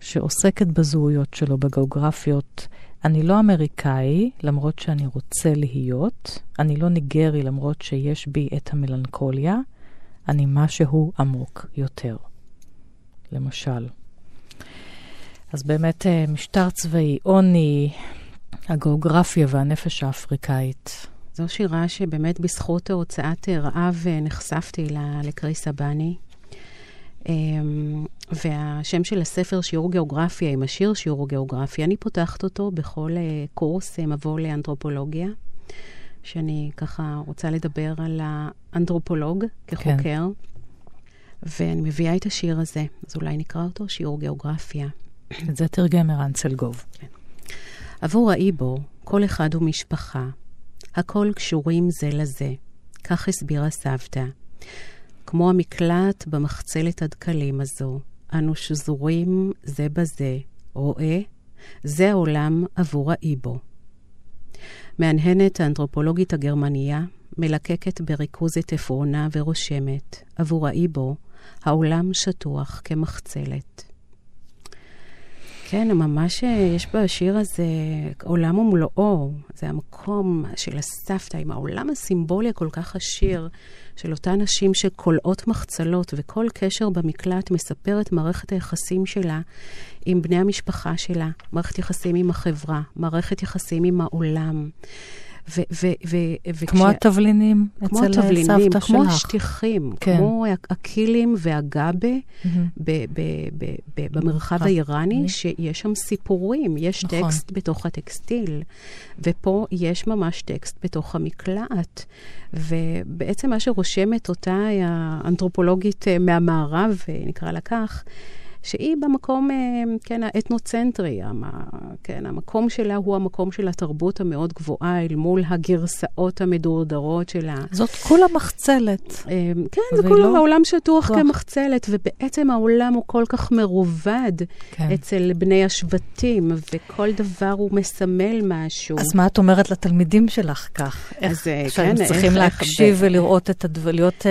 שעוסקת בזהויות שלו, בגיאוגרפיות אני לא אמריקאי, למרות שאני רוצה להיות. אני לא ניגרי, למרות שיש בי את המלנכוליה. אני משהו עמוק יותר. למשל. אז באמת אה, משטר צבאי, עוני, הגיאוגרפיה והנפש האפריקאית. זו שירה שבאמת בזכות הוצאת רעב אה, נחשפתי לקריס אבני. אמ, והשם של הספר, שיעור גיאוגרפיה, עם השיר שיעור גיאוגרפיה, אני פותחת אותו בכל אה, קורס מבוא לאנתרופולוגיה, שאני ככה רוצה לדבר על האנתרופולוג כחוקר, כן. ואני מביאה את השיר הזה, אז אולי נקרא אותו שיעור גיאוגרפיה. את זה תרגם ערן צלגוב. כן. עבור האיבו, כל אחד הוא משפחה. הכל קשורים זה לזה. כך הסבירה סבתא. כמו המקלט במחצלת הדקלים הזו, אנו שזורים זה בזה, רואה? זה העולם עבור האיבו. מהנהנת האנתרופולוגית הגרמניה, מלקקת בריכוז את עפרונה ורושמת, עבור האיבו, העולם שטוח כמחצלת. כן, ממש אה, יש בשיר הזה עולם ומלואו. זה המקום של הסבתא עם העולם הסימבולי הכל כך עשיר של אותן נשים שכולאות מחצלות, וכל קשר במקלט מספר את מערכת היחסים שלה עם בני המשפחה שלה, מערכת יחסים עם החברה, מערכת יחסים עם העולם. ו- ו- ו- כמו וכש... התבלינים אצל סבתא שלך. כמו התבלינים, כמו השטיחים, כן. כמו הקילים והגבה mm-hmm. ב- ב- ב- ב- במרחב נכון. האיראני, שיש שם סיפורים, יש נכון. טקסט בתוך הטקסטיל, ופה יש ממש טקסט בתוך המקלט. ובעצם מה שרושמת אותה האנתרופולוגית אה, מהמערב, אה, נקרא לה כך, שהיא במקום, אה, כן, האתנוצנטרי, כן, המקום שלה הוא המקום של התרבות המאוד גבוהה אל מול הגרסאות המדורדרות שלה. זאת כולה מחצלת. אה, כן, זה כולה, לא... העולם שטוח כוח. כמחצלת, ובעצם העולם הוא כל כך מרובד כן. אצל בני השבטים, וכל דבר הוא מסמל משהו. אז מה את אומרת לתלמידים שלך כך? איך, אז, אה, שהם כן, צריכים איך, להקשיב איך ולראות את הדבר, להיות...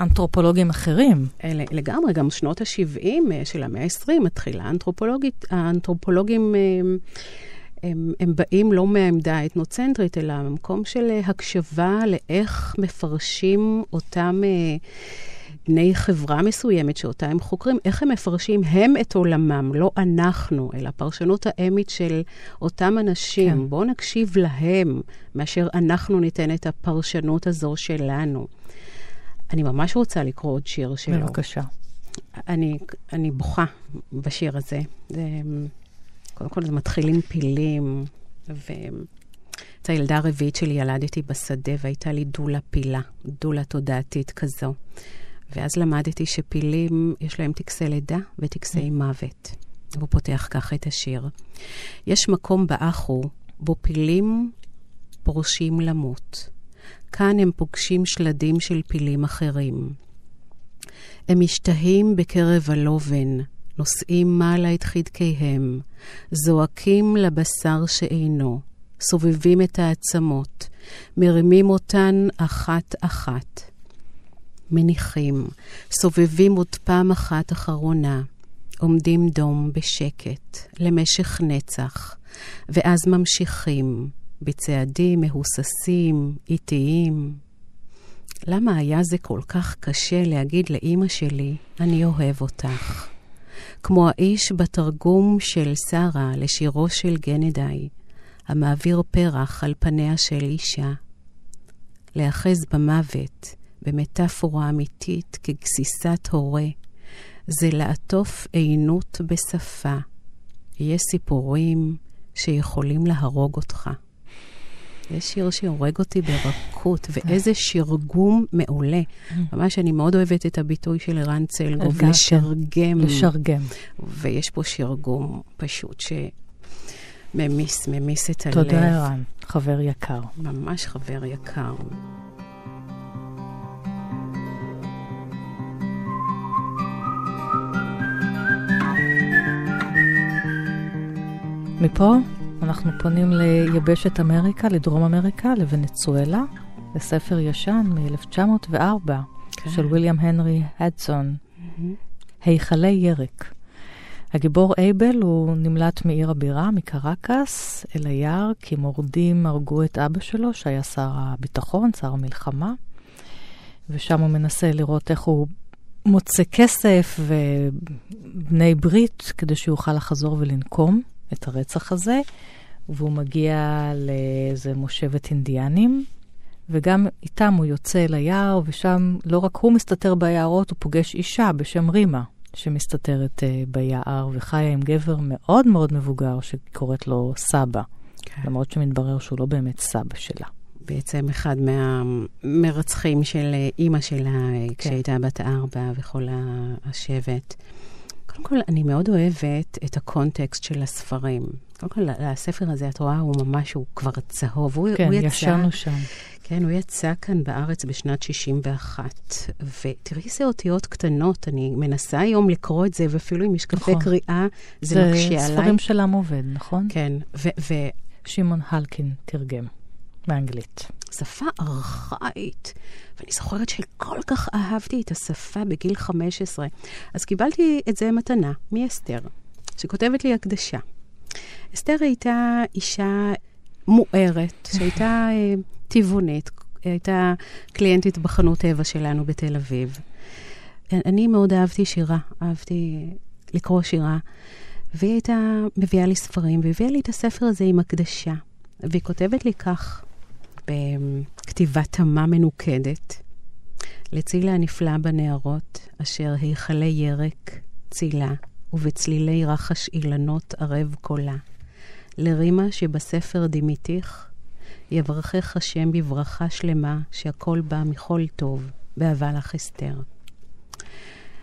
אנתרופולוגים אחרים. לגמרי, גם שנות ה-70 אה, של המאה ה-20 מתחילה האנתרופולוגית, האנתרופולוגים... הם, אה, הם, הם באים לא מהעמדה האתנוצנטרית, אלא ממקום של אה, הקשבה לאיך מפרשים אותם בני חברה מסוימת שאותה הם חוקרים, איך הם מפרשים הם את עולמם, לא אנחנו, אלא הפרשנות האמית של אותם אנשים. כן. בואו נקשיב להם, מאשר אנחנו ניתן את הפרשנות הזו שלנו. אני ממש רוצה לקרוא עוד שיר שלו. בבקשה. אני, אני בוכה בשיר הזה. זה, קודם כל, זה מתחיל עם פילים, ואת הילדה הרביעית שלי ילדתי בשדה, והייתה לי דולה פילה, דולה תודעתית כזו. ואז למדתי שפילים, יש להם טקסי לידה וטקסי. מוות. והוא פותח כך את השיר. יש מקום באחו בו פילים פורשים למות. כאן הם פוגשים שלדים של פילים אחרים. הם משתהים בקרב הלובן, נושאים מעלה את חדקיהם, זועקים לבשר שאינו, סובבים את העצמות, מרימים אותן אחת-אחת. מניחים, סובבים עוד פעם אחת אחרונה, עומדים דום בשקט למשך נצח, ואז ממשיכים, בצעדים מהוססים, איטיים. למה היה זה כל כך קשה להגיד לאימא שלי, אני אוהב אותך? כמו האיש בתרגום של שרה לשירו של גנדי, המעביר פרח על פניה של אישה. להאחז במוות, במטאפורה אמיתית כגסיסת הורה, זה לעטוף עינות בשפה. יש סיפורים שיכולים להרוג אותך. יש שיר שהורג אותי ברכות, ואיזה שרגום מעולה. ממש, אני מאוד אוהבת את הביטוי של ערן צלגוב, לשרגם. לשרגם. ויש פה שרגום פשוט שממיס, ממיס את הלב. תודה, ערן, חבר יקר. ממש חבר יקר. מפה אנחנו פונים ליבשת אמריקה, לדרום אמריקה, לוונצואלה, לספר ישן מ-1904 כן. של ויליאם הנרי הדסון, mm-hmm. היכלי ירק. הגיבור אייבל הוא נמלט מעיר הבירה, מקרקס, אל היער, כי מורדים הרגו את אבא שלו, שהיה שר הביטחון, שר המלחמה, ושם הוא מנסה לראות איך הוא מוצא כסף ובני ברית כדי שיוכל לחזור ולנקום. את הרצח הזה, והוא מגיע לאיזה מושבת אינדיאנים, וגם איתם הוא יוצא אל היער, ושם לא רק הוא מסתתר ביערות, הוא פוגש אישה בשם רימה, שמסתתרת uh, ביער, וחיה עם גבר מאוד מאוד מבוגר, שקוראת לו סבא, כן. למרות שמתברר שהוא לא באמת סבא שלה. בעצם אחד מהמרצחים של אה, אימא שלה, כן. כשהייתה בת ארבע וכל השבט. קודם כל, אני מאוד אוהבת את הקונטקסט של הספרים. קודם כל, הספר הזה, את רואה, הוא ממש, הוא כבר צהוב. כן, הוא יצא, ישנו שם. כן, הוא יצא כאן בארץ בשנת 61. ותראי איזה אותיות קטנות, אני מנסה היום לקרוא את זה, ואפילו עם משקפי נכון. קריאה, זה, זה מקשה עליי. זה ספרים של עם עובד, נכון? כן, ו... ו... שמעון הלקין תרגם. באנגלית. שפה ארכאית. ואני זוכרת שכל כך אהבתי את השפה בגיל 15. אז קיבלתי את זה מתנה מאסתר, שכותבת לי הקדשה. אסתר הייתה אישה מוארת, שהייתה אה, טבעונית, הייתה קליינטית בחנות טבע שלנו בתל אביב. אני מאוד אהבתי שירה, אהבתי לקרוא שירה, והיא הייתה מביאה לי ספרים, והביאה לי את הספר הזה עם הקדשה. והיא כותבת לי כך, בכתיבה תמה מנוקדת, לצילה הנפלא בנערות, אשר היכלי ירק, צילה, ובצלילי רחש אילנות ערב קולה. לרימה שבספר דימיתיך, יברכך השם בברכה שלמה, שהכל בא מכל טוב, באהבה לך אסתר.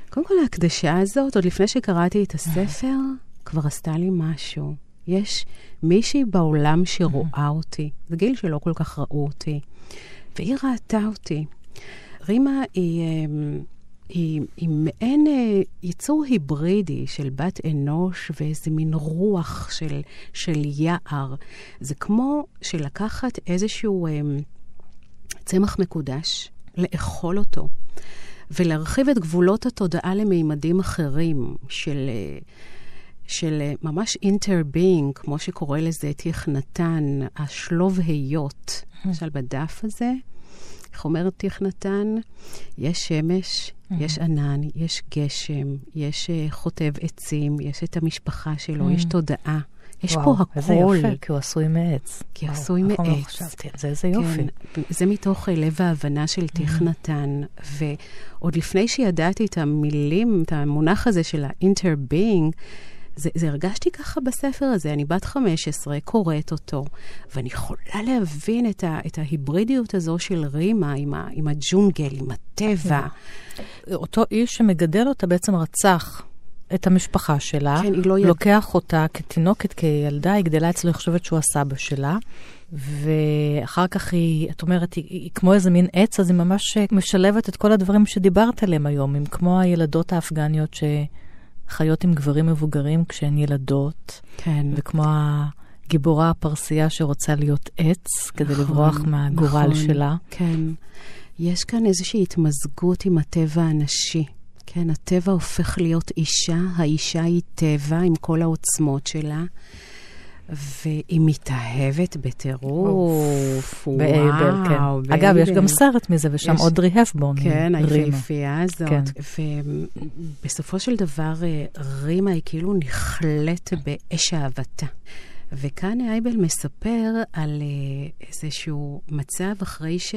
קודם כל, ההקדשה הזאת, עוד לפני שקראתי את הספר, כבר עשתה לי משהו. יש מישהי בעולם שרואה אותי, זה גיל שלא כל כך ראו אותי, והיא ראתה אותי. רימה היא, אמ, היא, היא מעין אה, יצור היברידי של בת אנוש ואיזה מין רוח של, של יער. זה כמו שלקחת איזשהו אמ, צמח מקודש, לאכול אותו, ולהרחיב את גבולות התודעה למימדים אחרים של... אה, של אה, ממש אינטר-בינג, כמו שקורא לזה תכנתן, השלוב היות. למשל, בדף הזה, איך אומרת תכנתן? יש שמש, יש ענן, יש גשם, יש uh, חוטב עצים, יש את המשפחה שלו, יש תודעה. יש וואו, פה הכל. איזה יופי, כי הוא עשוי מעץ. כי הוא וואו, עשוי לא מעץ. חשבתי על זה, איזה יופי. כן, זה מתוך אה, לב ההבנה של תיך נתן. ועוד לפני שידעתי את המילים, את המונח הזה של ה-interbeing, זה, זה הרגשתי ככה בספר הזה. אני בת 15, קוראת אותו, ואני יכולה להבין את, ה, את ההיברידיות הזו של רימה עם, ה, עם הג'ונגל, עם הטבע. אותו איש שמגדל אותה בעצם רצח את המשפחה שלה. כן, לא. לוקח אותה כתינוקת, כילדה, היא גדלה אצלו, היא חושבת שהוא הסבא שלה. ואחר כך היא, את אומרת, היא, היא כמו איזה מין עץ, אז היא ממש משלבת את כל הדברים שדיברת עליהם היום, עם כמו הילדות האפגניות שחיות עם גברים מבוגרים כשהן ילדות, כן. וכמו הגיבורה הפרסייה שרוצה להיות עץ כדי נכון, לברוח מהגורל נכון. שלה. כן. יש כאן איזושהי התמזגות עם הטבע הנשי. כן, הטבע הופך להיות אישה, האישה היא טבע עם כל העוצמות שלה, והיא מתאהבת בטירוף. באייבל, כן. אגב, יש. גם סרט מזה, ושם אודרי הפבורן. כן. היפהפייה הזאת. כן. ובסופו של דבר, אה, רימה היא כאילו נכלאת באש אהבתה. וכאן אייבל מספר על אה, איזשהו מצב אחרי, ש...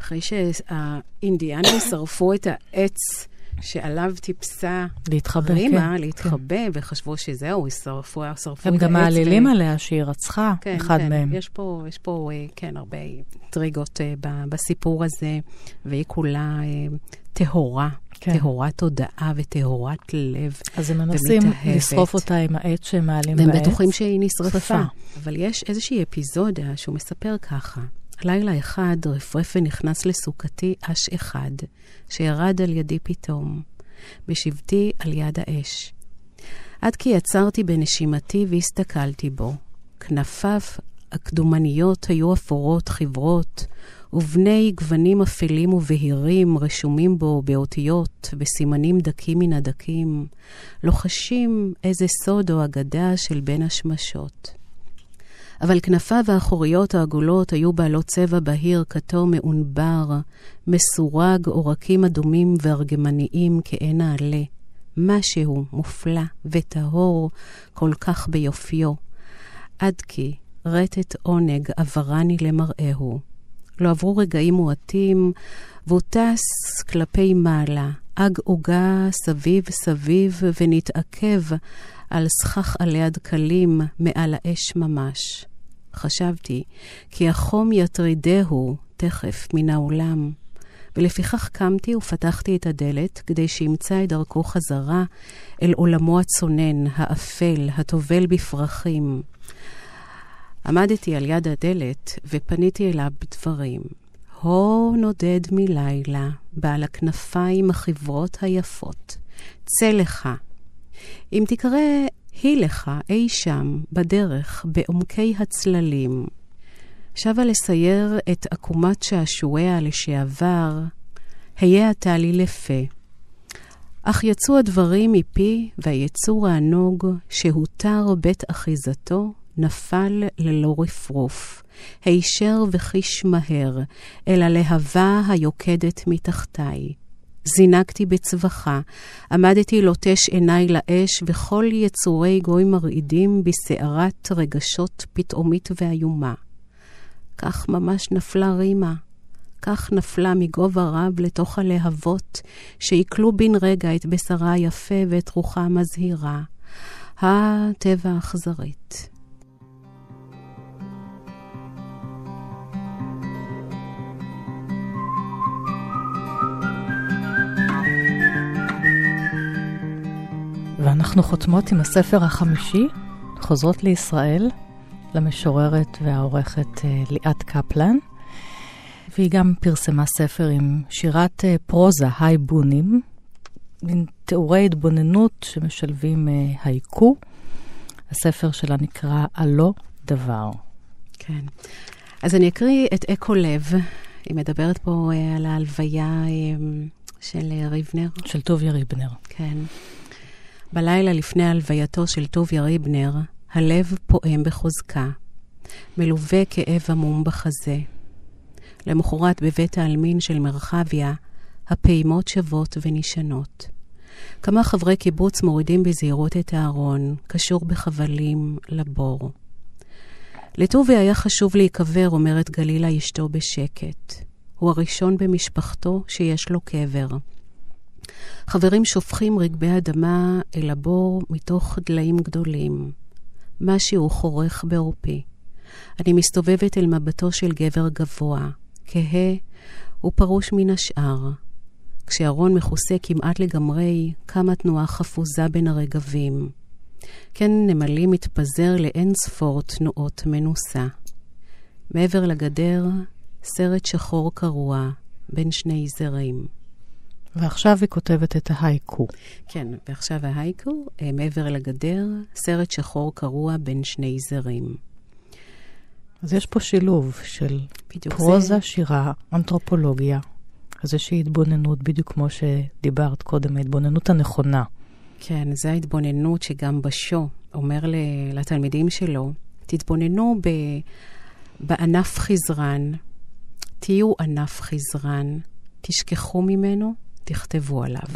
אחרי שהאינדיאנים שרפו את העץ שעליו טיפסה להתחבא, רימה, כן. להתחבא, וחשבו שזהו, שרפו, שרפו הם. גם מעלילים עליה שהיא רצחה כן, אחד כן. מהם. יש פה, יש פה, אה, כן, הרבה טריגות אה, בסיפור הזה, והיא כולה אה, טהורה, כן. טהרת תודעה וטהרת לב. אז הם מנסים ומתאהבת. לשרוף אותה עם העץ שהם מעלים והם בעץ. בטוחים שהיא נשרפה. שרפה. אבל יש איזושהי אפיזודה שהוא מספר ככה. לילה אחד רפרף ונכנס לסוכתי אש אחד, שירד על ידי פתאום, בשבתי על יד האש. עד כי יצרתי בנשימתי והסתכלתי בו. כנפיו הקדומניות היו אפורות חברות, ובני גוונים אפלים ובהירים רשומים בו באותיות וסימנים דקים מן הדקים, לוחשים איזה סוד או אגדה של בין השמשות. אבל כנפיו האחוריות העגולות היו בעלות צבע בהיר, כתום מעונבר, מסורג, עורקים אדומים וארגמניים כעין העלה. משהו מופלא וטהור כל כך ביופיו, עד כי רטט עונג עברני למראהו. לא עברו רגעים מועטים, והוא טס כלפי מעלה, אג עוגה סביב סביב ונתעכב על סכך עלי הדקלים מעל האש ממש. חשבתי כי החום יטרידהו תכף מן העולם. ולפיכך קמתי ופתחתי את הדלת כדי שימצא את דרכו חזרה אל עולמו הצונן, האפל, הטובל בפרחים. עמדתי על יד הדלת ופניתי אליו בדברים. הו נודד מלילה, בעל הכנפיים החברות היפות, צא לך. אם תקרא היא לך אי שם, בדרך, בעומקי הצללים. שבה לסייר את עקומת שעשועיה לשעבר, היה אתה לי לפה. אך יצאו הדברים מפי, והיצור הענוג, שהותר בית אחיזתו, נפל ללא רפרוף, הישר וחיש מהר, אל הלהבה היוקדת מתחתיי. זינקתי בצווחה, עמדתי לוטש עיניי לאש, וכל יצורי גוי מרעידים בסערת רגשות פתאומית ואיומה. כך ממש נפלה רימה. כך נפלה מגובה רב לתוך הלהבות, שעיכלו בן רגע את בשרה היפה ואת רוחה המזהירה. הטבע האכזרית. ואנחנו חותמות עם הספר החמישי, חוזרות לישראל, למשוררת והעורכת אה, ליאת קפלן, והיא גם פרסמה ספר עם שירת אה, פרוזה, היי בונים, מין תיאורי התבוננות שמשלבים אה, הייקו. הספר שלה נקרא הלא דבר. כן. אז אני אקריא את אקו לב. היא מדברת פה על ההלוויה של ריבנר. של טוביה ריבנר. כן. בלילה לפני הלווייתו של טוביה ריבנר, הלב פועם בחוזקה, מלווה כאב עמום בחזה. למחרת בבית העלמין של מרחביה, הפעימות שוות ונשענות. כמה חברי קיבוץ מורידים בזהירות את הארון, קשור בחבלים, לבור. לטובי היה חשוב להיקבר, אומרת גלילה אשתו בשקט. הוא הראשון במשפחתו שיש לו קבר. חברים שופכים רגבי אדמה אל הבור מתוך דליים גדולים. משהו חורך בעורפי. אני מסתובבת אל מבטו של גבר גבוה, כהה ופרוש מן השאר. כשארון מכוסה כמעט לגמרי, קמה תנועה חפוזה בין הרגבים. כן נמלי מתפזר לאין ספור תנועות מנוסה. מעבר לגדר, סרט שחור קרוע בין שני זרים. ועכשיו היא כותבת את ההייקו. כן, ועכשיו ההייקו, אה, מעבר לגדר, סרט שחור קרוע בין שני זרים. אז יש פה שילוב של פרוזה, זה... שירה, אנתרופולוגיה. איזושהי התבוננות, בדיוק כמו שדיברת קודם, ההתבוננות הנכונה. כן, זו ההתבוננות שגם בשו אומר לתלמידים שלו, תתבוננו ב, בענף חזרן, תהיו ענף חזרן, תשכחו ממנו, תכתבו עליו.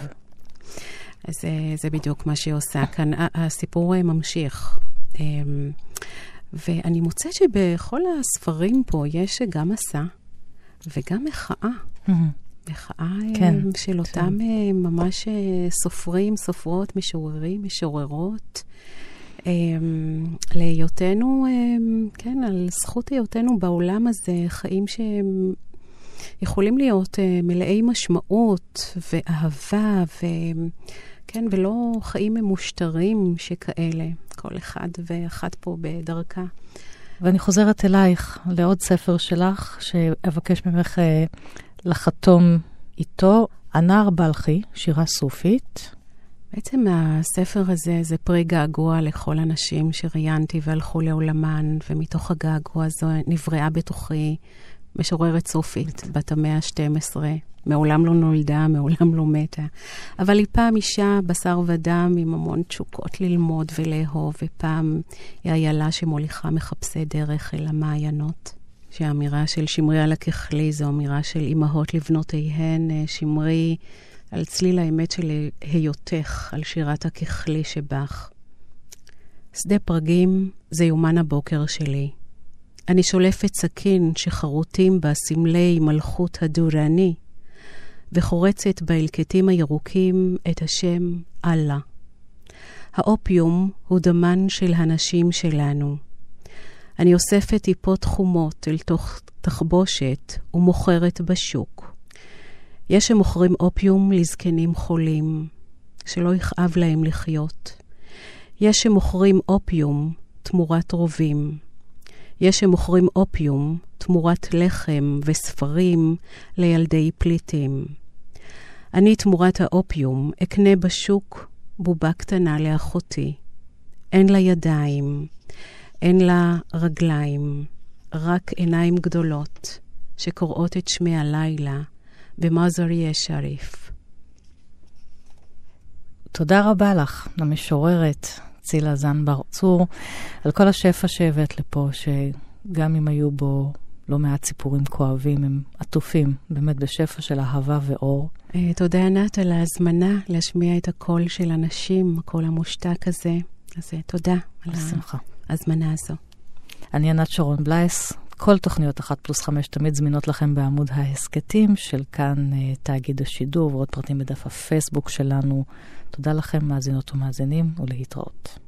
אז זה, זה בדיוק מה שהיא עושה כאן. הסיפור ממשיך. אמ, ואני מוצאת שבכל הספרים פה יש גם מסע וגם מחאה. מחאה כן, של אותם כן. ממש סופרים, סופרות, משוררים, משוררות. להיותנו, כן, על זכות היותנו בעולם הזה, חיים שהם יכולים להיות מלאי משמעות ואהבה, ו... כן, ולא חיים ממושטרים שכאלה, כל אחד ואחת פה בדרכה. ואני חוזרת אלייך לעוד ספר שלך, שאבקש ממך אה, לחתום איתו, הנער בלחי, שירה סופית. בעצם הספר הזה זה פרי געגוע לכל הנשים שראיינתי והלכו לעולמן, ומתוך הגעגוע הזו נבראה בתוכי משוררת סופית, בת המאה ה-12, מעולם לא נולדה, מעולם לא מתה. אבל היא פעם אישה בשר ודם עם המון תשוקות ללמוד ולאהוב, ופעם היא איילה שמוליכה מחפשי דרך אל המעיינות. שהאמירה של שמרי על הככלי זו אמירה של אימהות לבנותיהן, אה, שמרי על צליל האמת של היותך, על שירת הככלי שבך. שדה פרגים זה יומן הבוקר שלי. אני שולפת סכין שחרוטים בה סמלי מלכות הדורני, וחורצת בהלקטים הירוקים את השם אללה. האופיום הוא דמן של הנשים שלנו. אני אוספת טיפות חומות אל תוך תחבושת ומוכרת בשוק. יש שמוכרים אופיום לזקנים חולים, שלא יכאב להם לחיות. יש שמוכרים אופיום תמורת רובים. יש שמוכרים אופיום תמורת לחם וספרים לילדי פליטים. אני תמורת האופיום אקנה בשוק בובה קטנה לאחותי. אין לה ידיים, אין לה רגליים, רק עיניים גדולות שקוראות את שמי הלילה במזריה שריף. תודה רבה לך, למשוררת צילה זנבר צור, על כל השפע שהבאת לפה, שגם אם היו בו לא מעט סיפורים כואבים, הם עטופים באמת בשפע של אהבה ואור. אה, תודה, ענת, על ההזמנה להשמיע את הקול של הנשים, הקול המושתק הזה. אז אה, תודה על ההזמנה הזו. אני ענת שרון בלייס. כל תוכניות אחת פלוס חמש תמיד זמינות לכם בעמוד ההסכתים של כאן אה, תאגיד השידור ועוד פרטים בדף הפייסבוק שלנו. תודה לכם, מאזינות ומאזינים, ולהתראות.